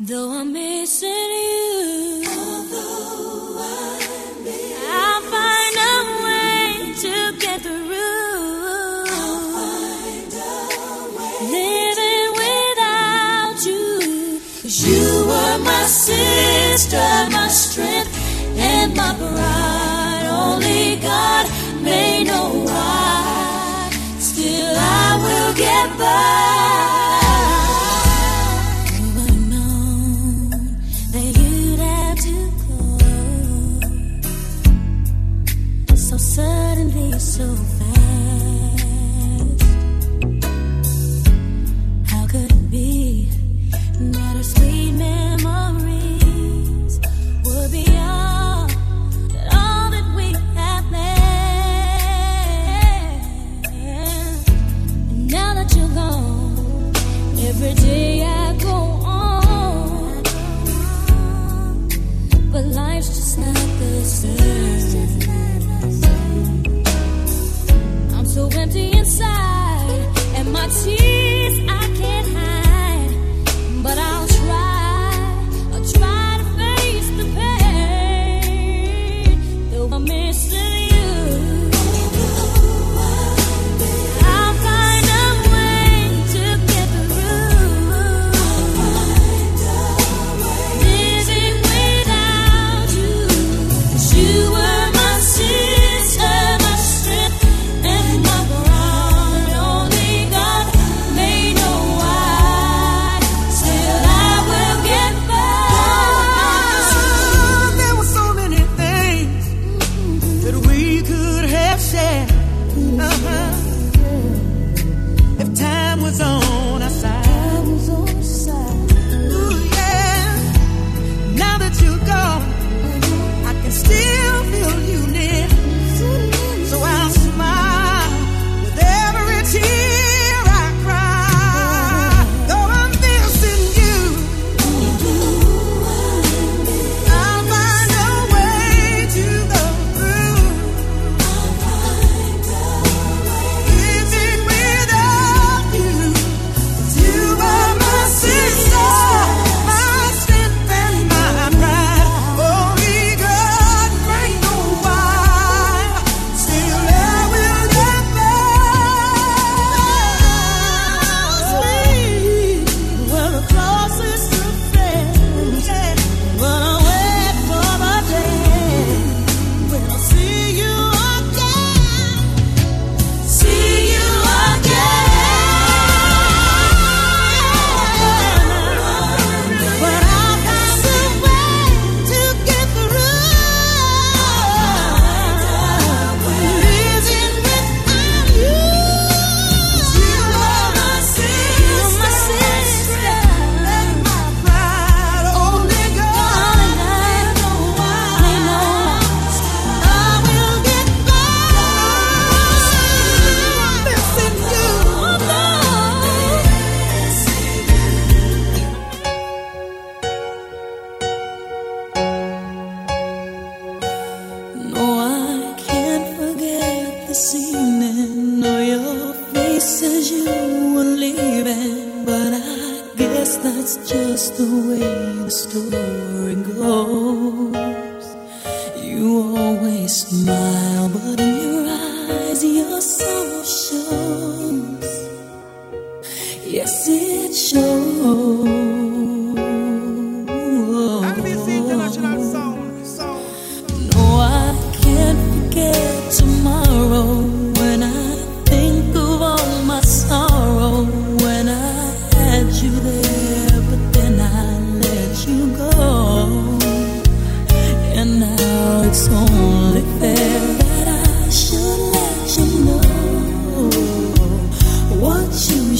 Though I'm missing you, although I miss I'll find a way to get through. I'll find a way Living without you, you were my sister. My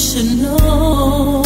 should know.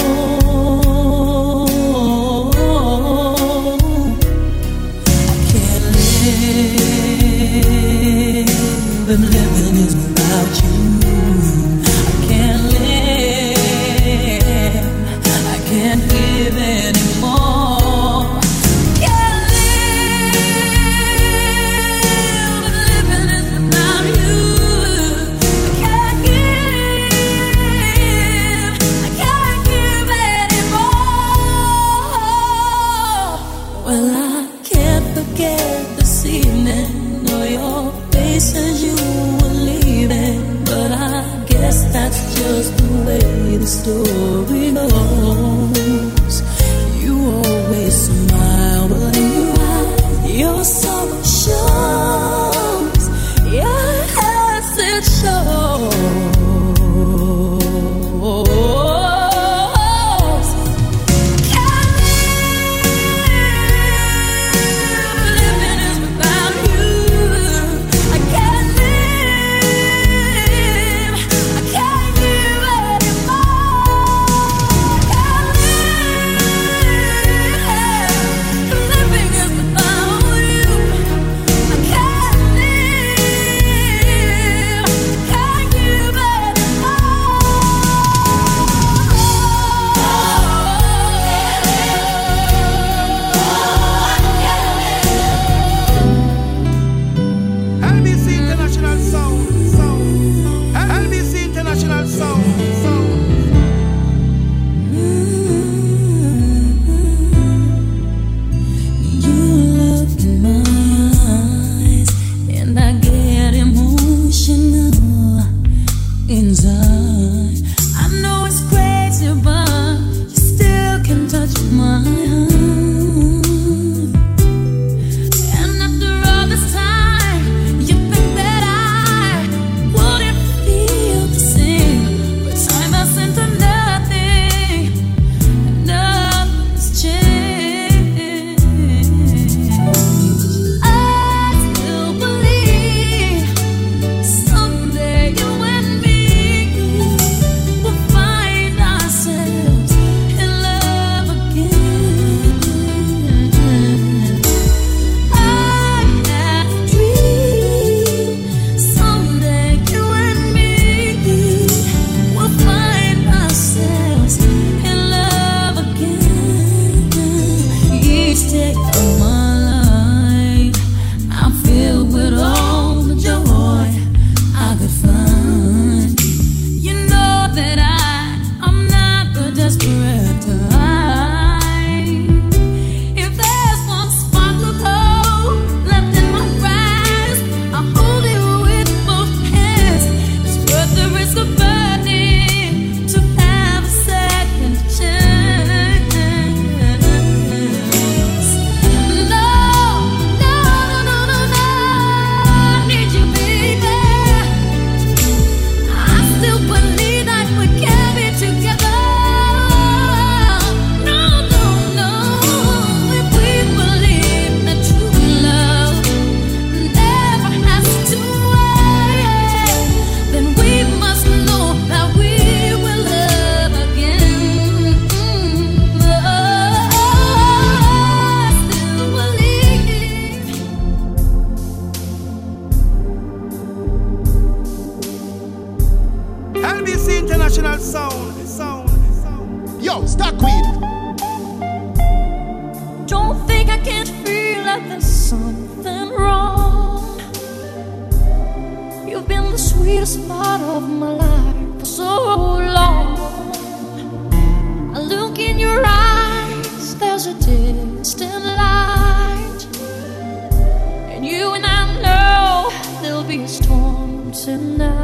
Sure before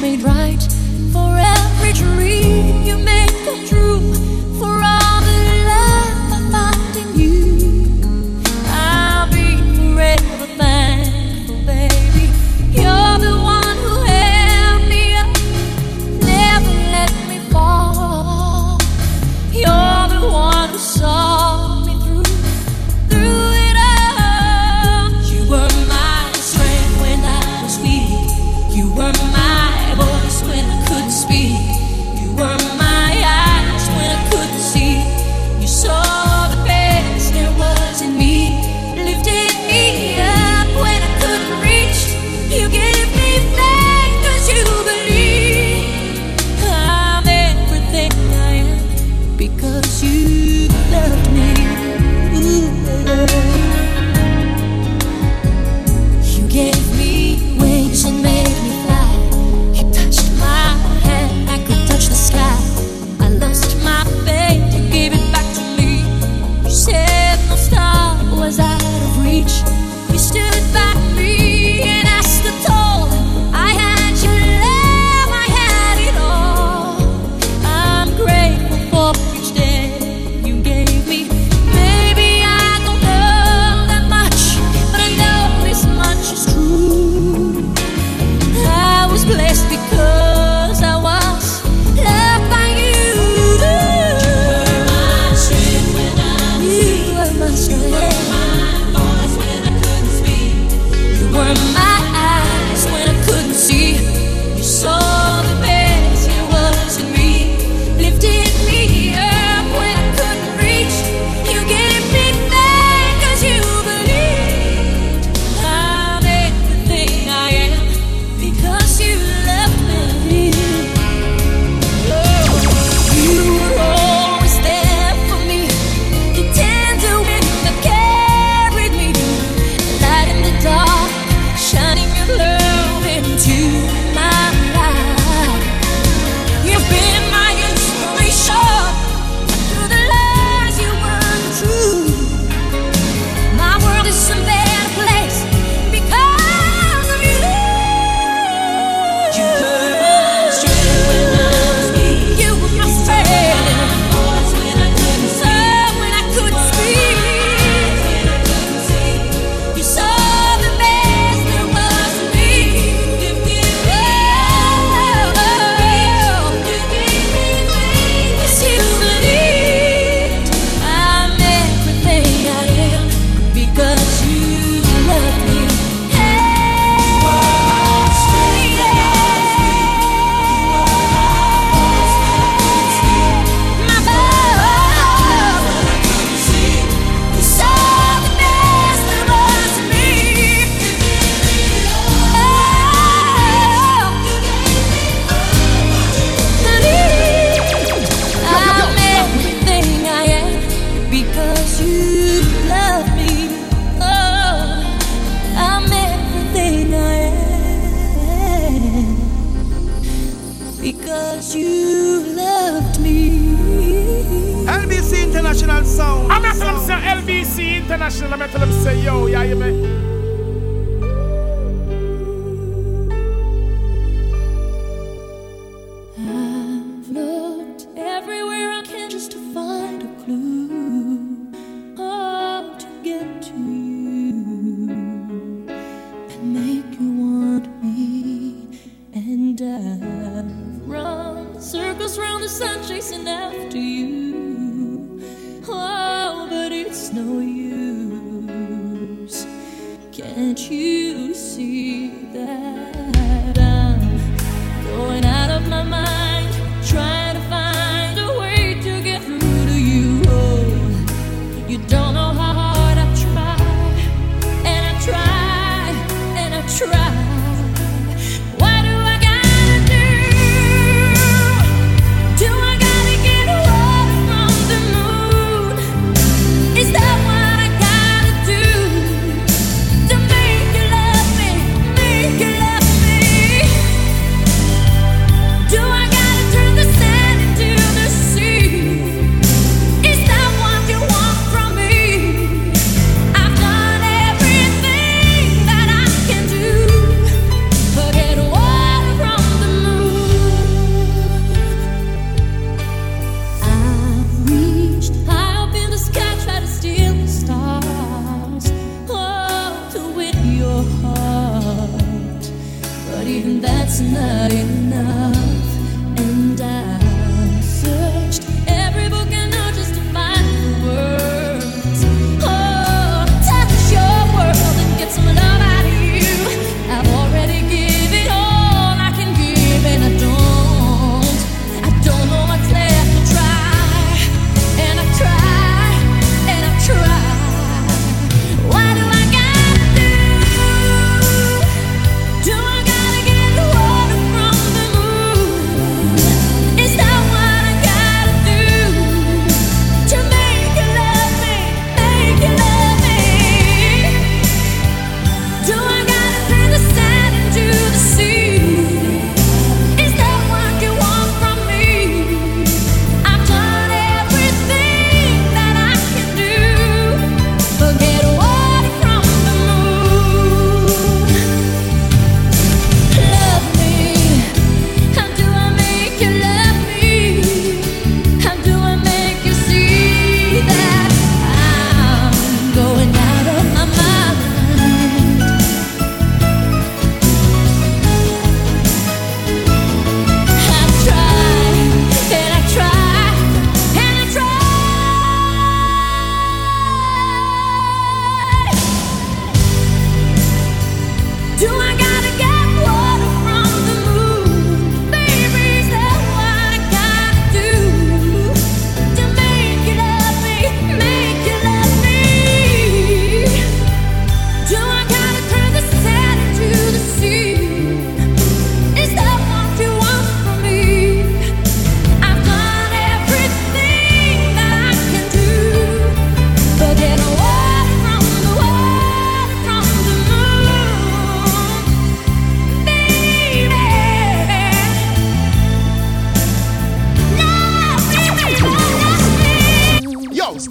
make right love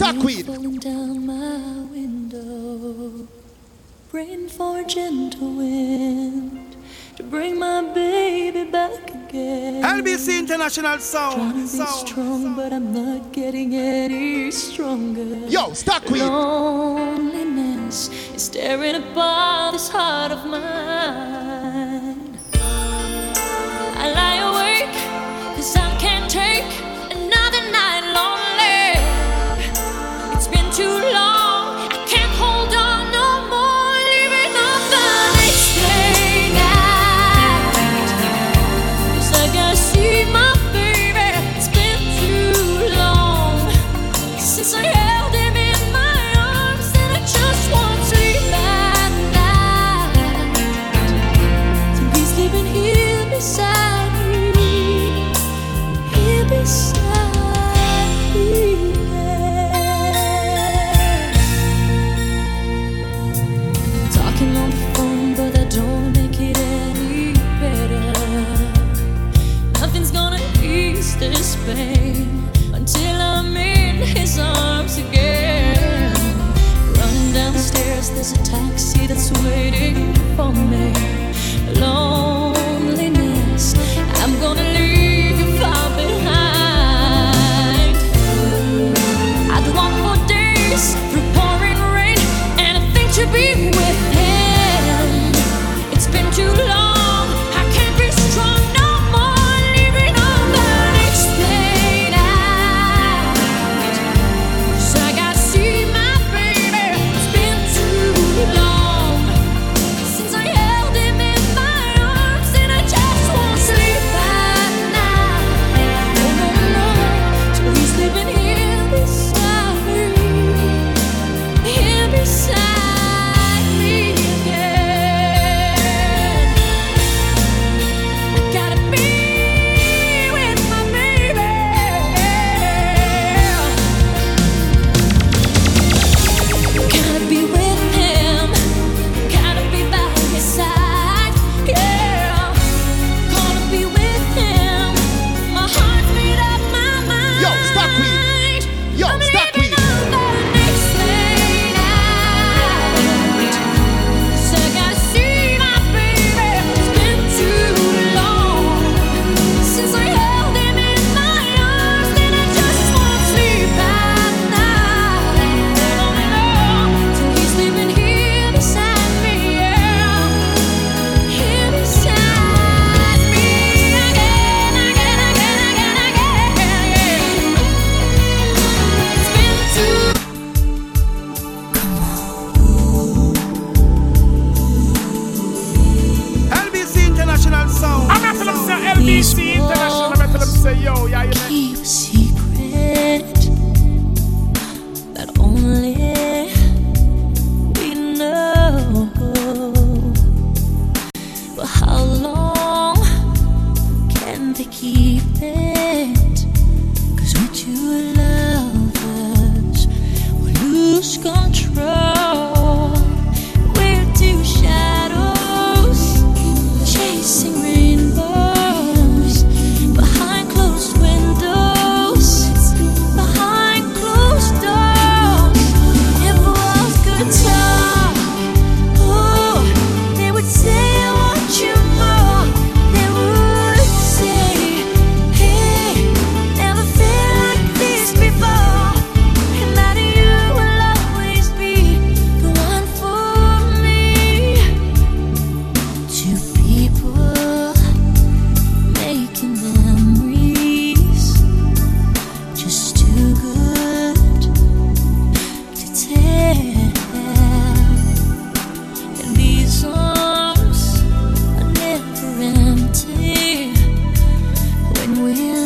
international sound. Trying to be international sound. strong, but I'm not getting any stronger. Yo, queen. Loneliness is staring upon this heart of mine. I lie awake, waiting for me. Long Ooh,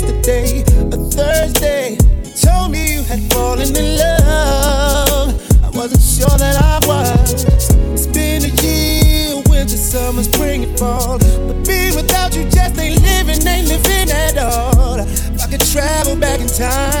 yesterday, a Thursday. You told me you had fallen in love. I wasn't sure that I was. It's been a year, winter, summer, spring, and fall. But being without you just ain't living, ain't living at all. If I could travel back in time.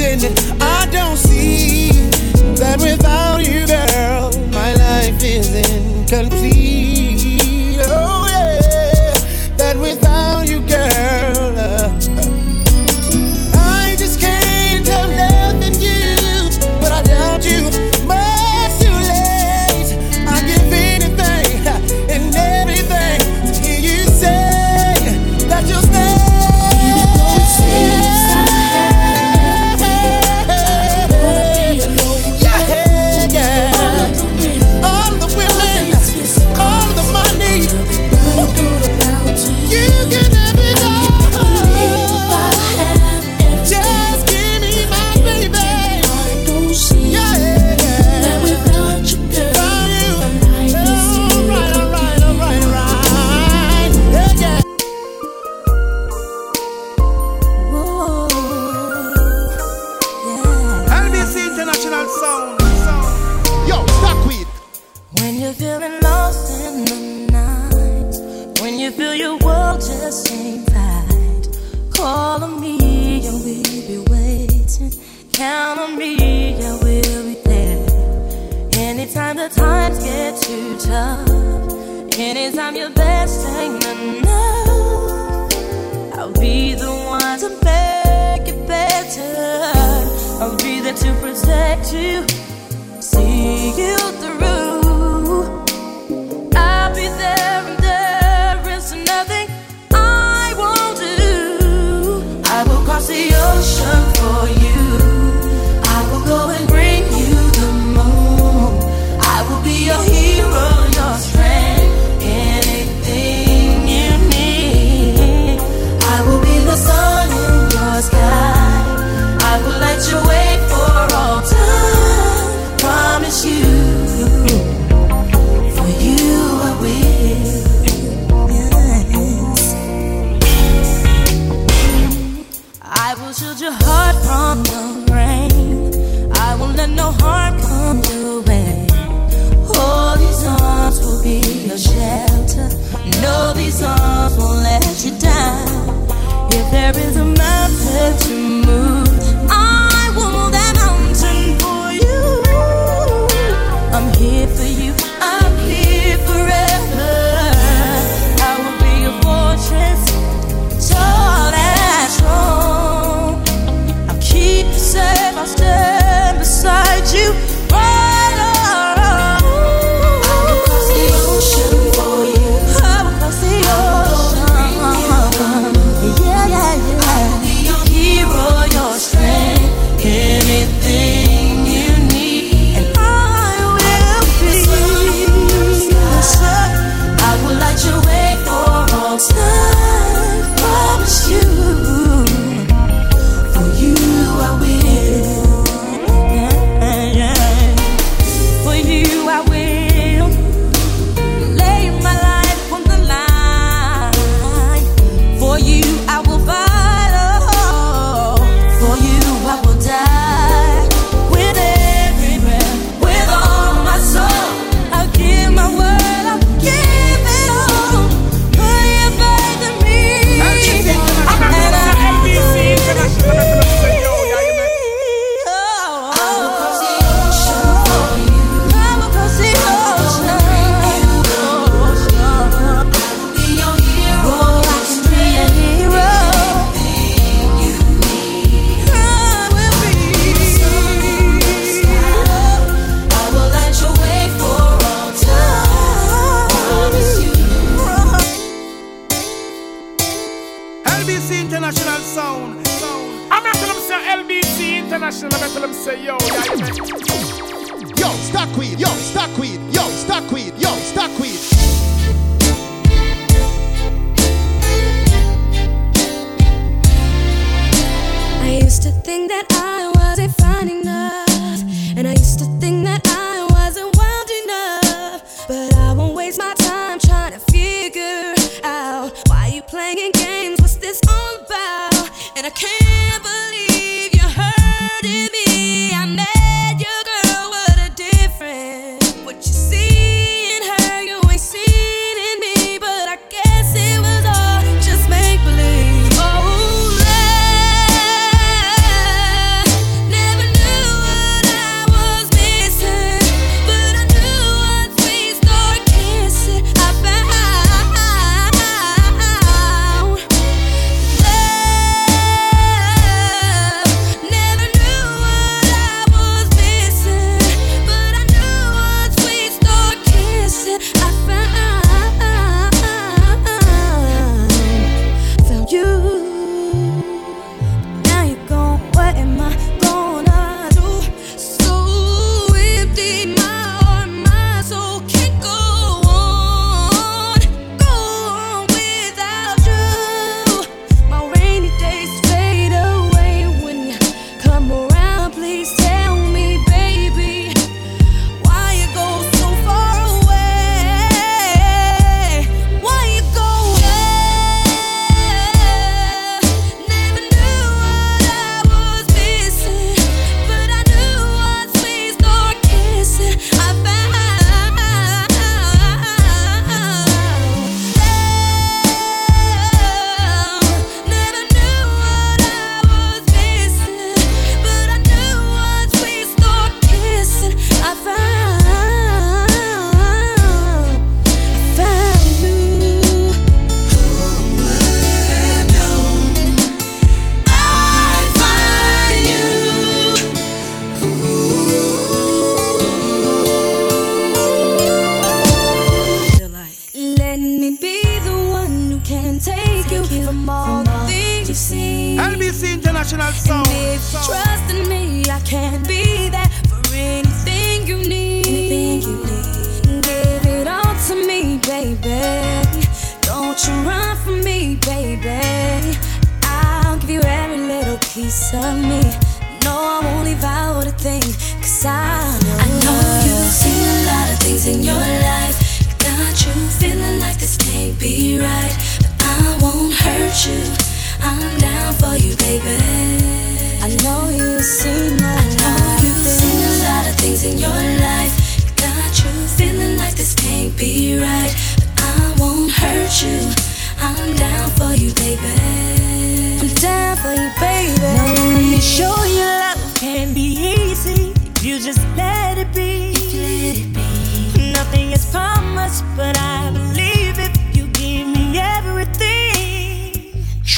in it.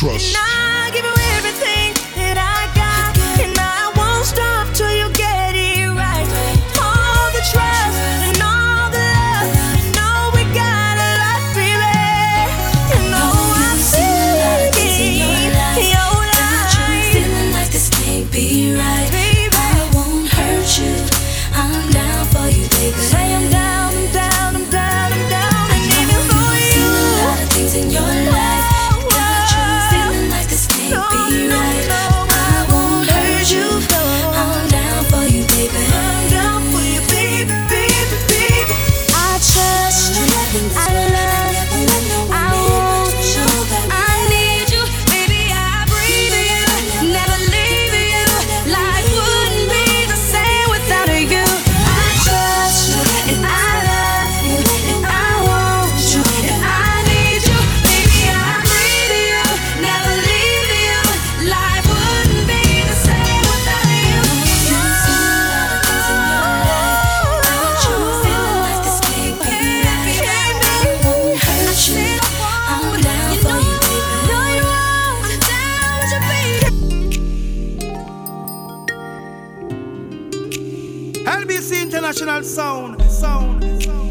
Trust. International Sound. Sound. Sound.